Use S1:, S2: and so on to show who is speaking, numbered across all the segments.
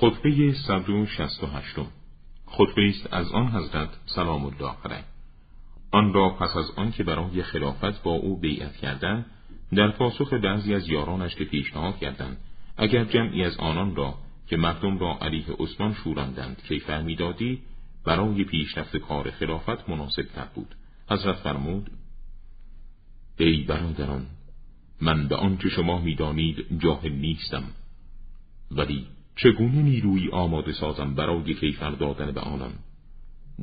S1: خطبه 168 خطبه است از آن حضرت سلام الله علیه آن را پس از آن که برای خلافت با او بیعت کردند در پاسخ بعضی از یارانش که پیشنهاد کردند اگر جمعی از آنان را که مردم را علیه عثمان شورندند کیفر می‌دادی برای پیشرفت کار خلافت مناسب تر بود حضرت فرمود ای برادران من به آنچه شما می‌دانید جاهل نیستم ولی چگونه نیروی آماده سازم برای کیفر دادن به آنان؟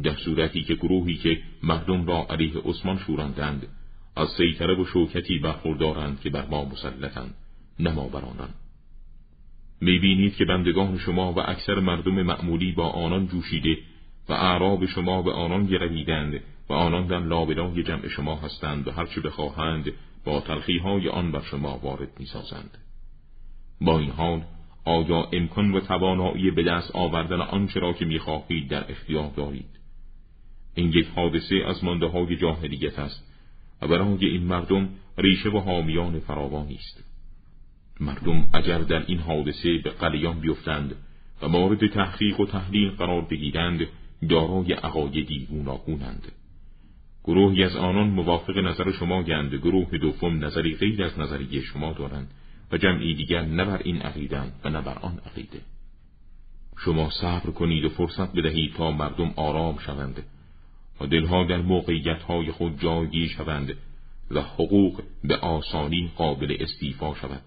S1: در صورتی که گروهی که مردم را علیه عثمان شورندند از سیطره و شوکتی برخوردارند که بر ما مسلطند نه ما بر آنان. می‌بینید که بندگان شما و اکثر مردم معمولی با آنان جوشیده و اعراب شما به آنان گرویدند و آنان در لابلای جمع شما هستند و هرچه بخواهند با تلخیهای آن بر شما وارد می‌سازند. با این حال آیا امکان و توانایی به دست آوردن آنچه را که می‌خواهید در اختیار دارید. این یک حادثه از مانده های جاهلیت است و برای این مردم ریشه و حامیان فراوانی است. مردم اگر در این حادثه به قلیان بیفتند و مورد تحقیق و تحلیل قرار بگیرند دارای عقایدی گوناگونند. گروهی از آنان موافق نظر شما گند گروه دوم نظری غیر از نظری شما دارند. و جمعی دیگر نه بر این عقیدند و نه بر آن عقیده. شما صبر کنید و فرصت بدهید تا مردم آرام شوند و دلها در موقعیت های خود جایگیر شوند و حقوق به آسانی قابل استیفا شود.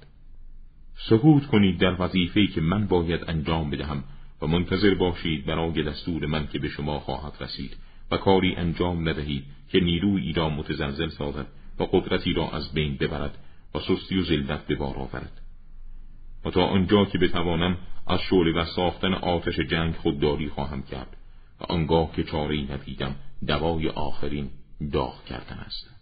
S1: سکوت کنید در وظیفه‌ای که من باید انجام بدهم و منتظر باشید برای دستور من که به شما خواهد رسید و کاری انجام ندهید که نیروی را متزلزل سازد و قدرتی را از بین ببرد و سستی و ذلت به بار آورد. و تا آنجا که بتوانم از شعله و ساختن آتش جنگ خودداری خواهم کرد و آنگاه که چاره ای ندیدم دوای آخرین داغ کردن است.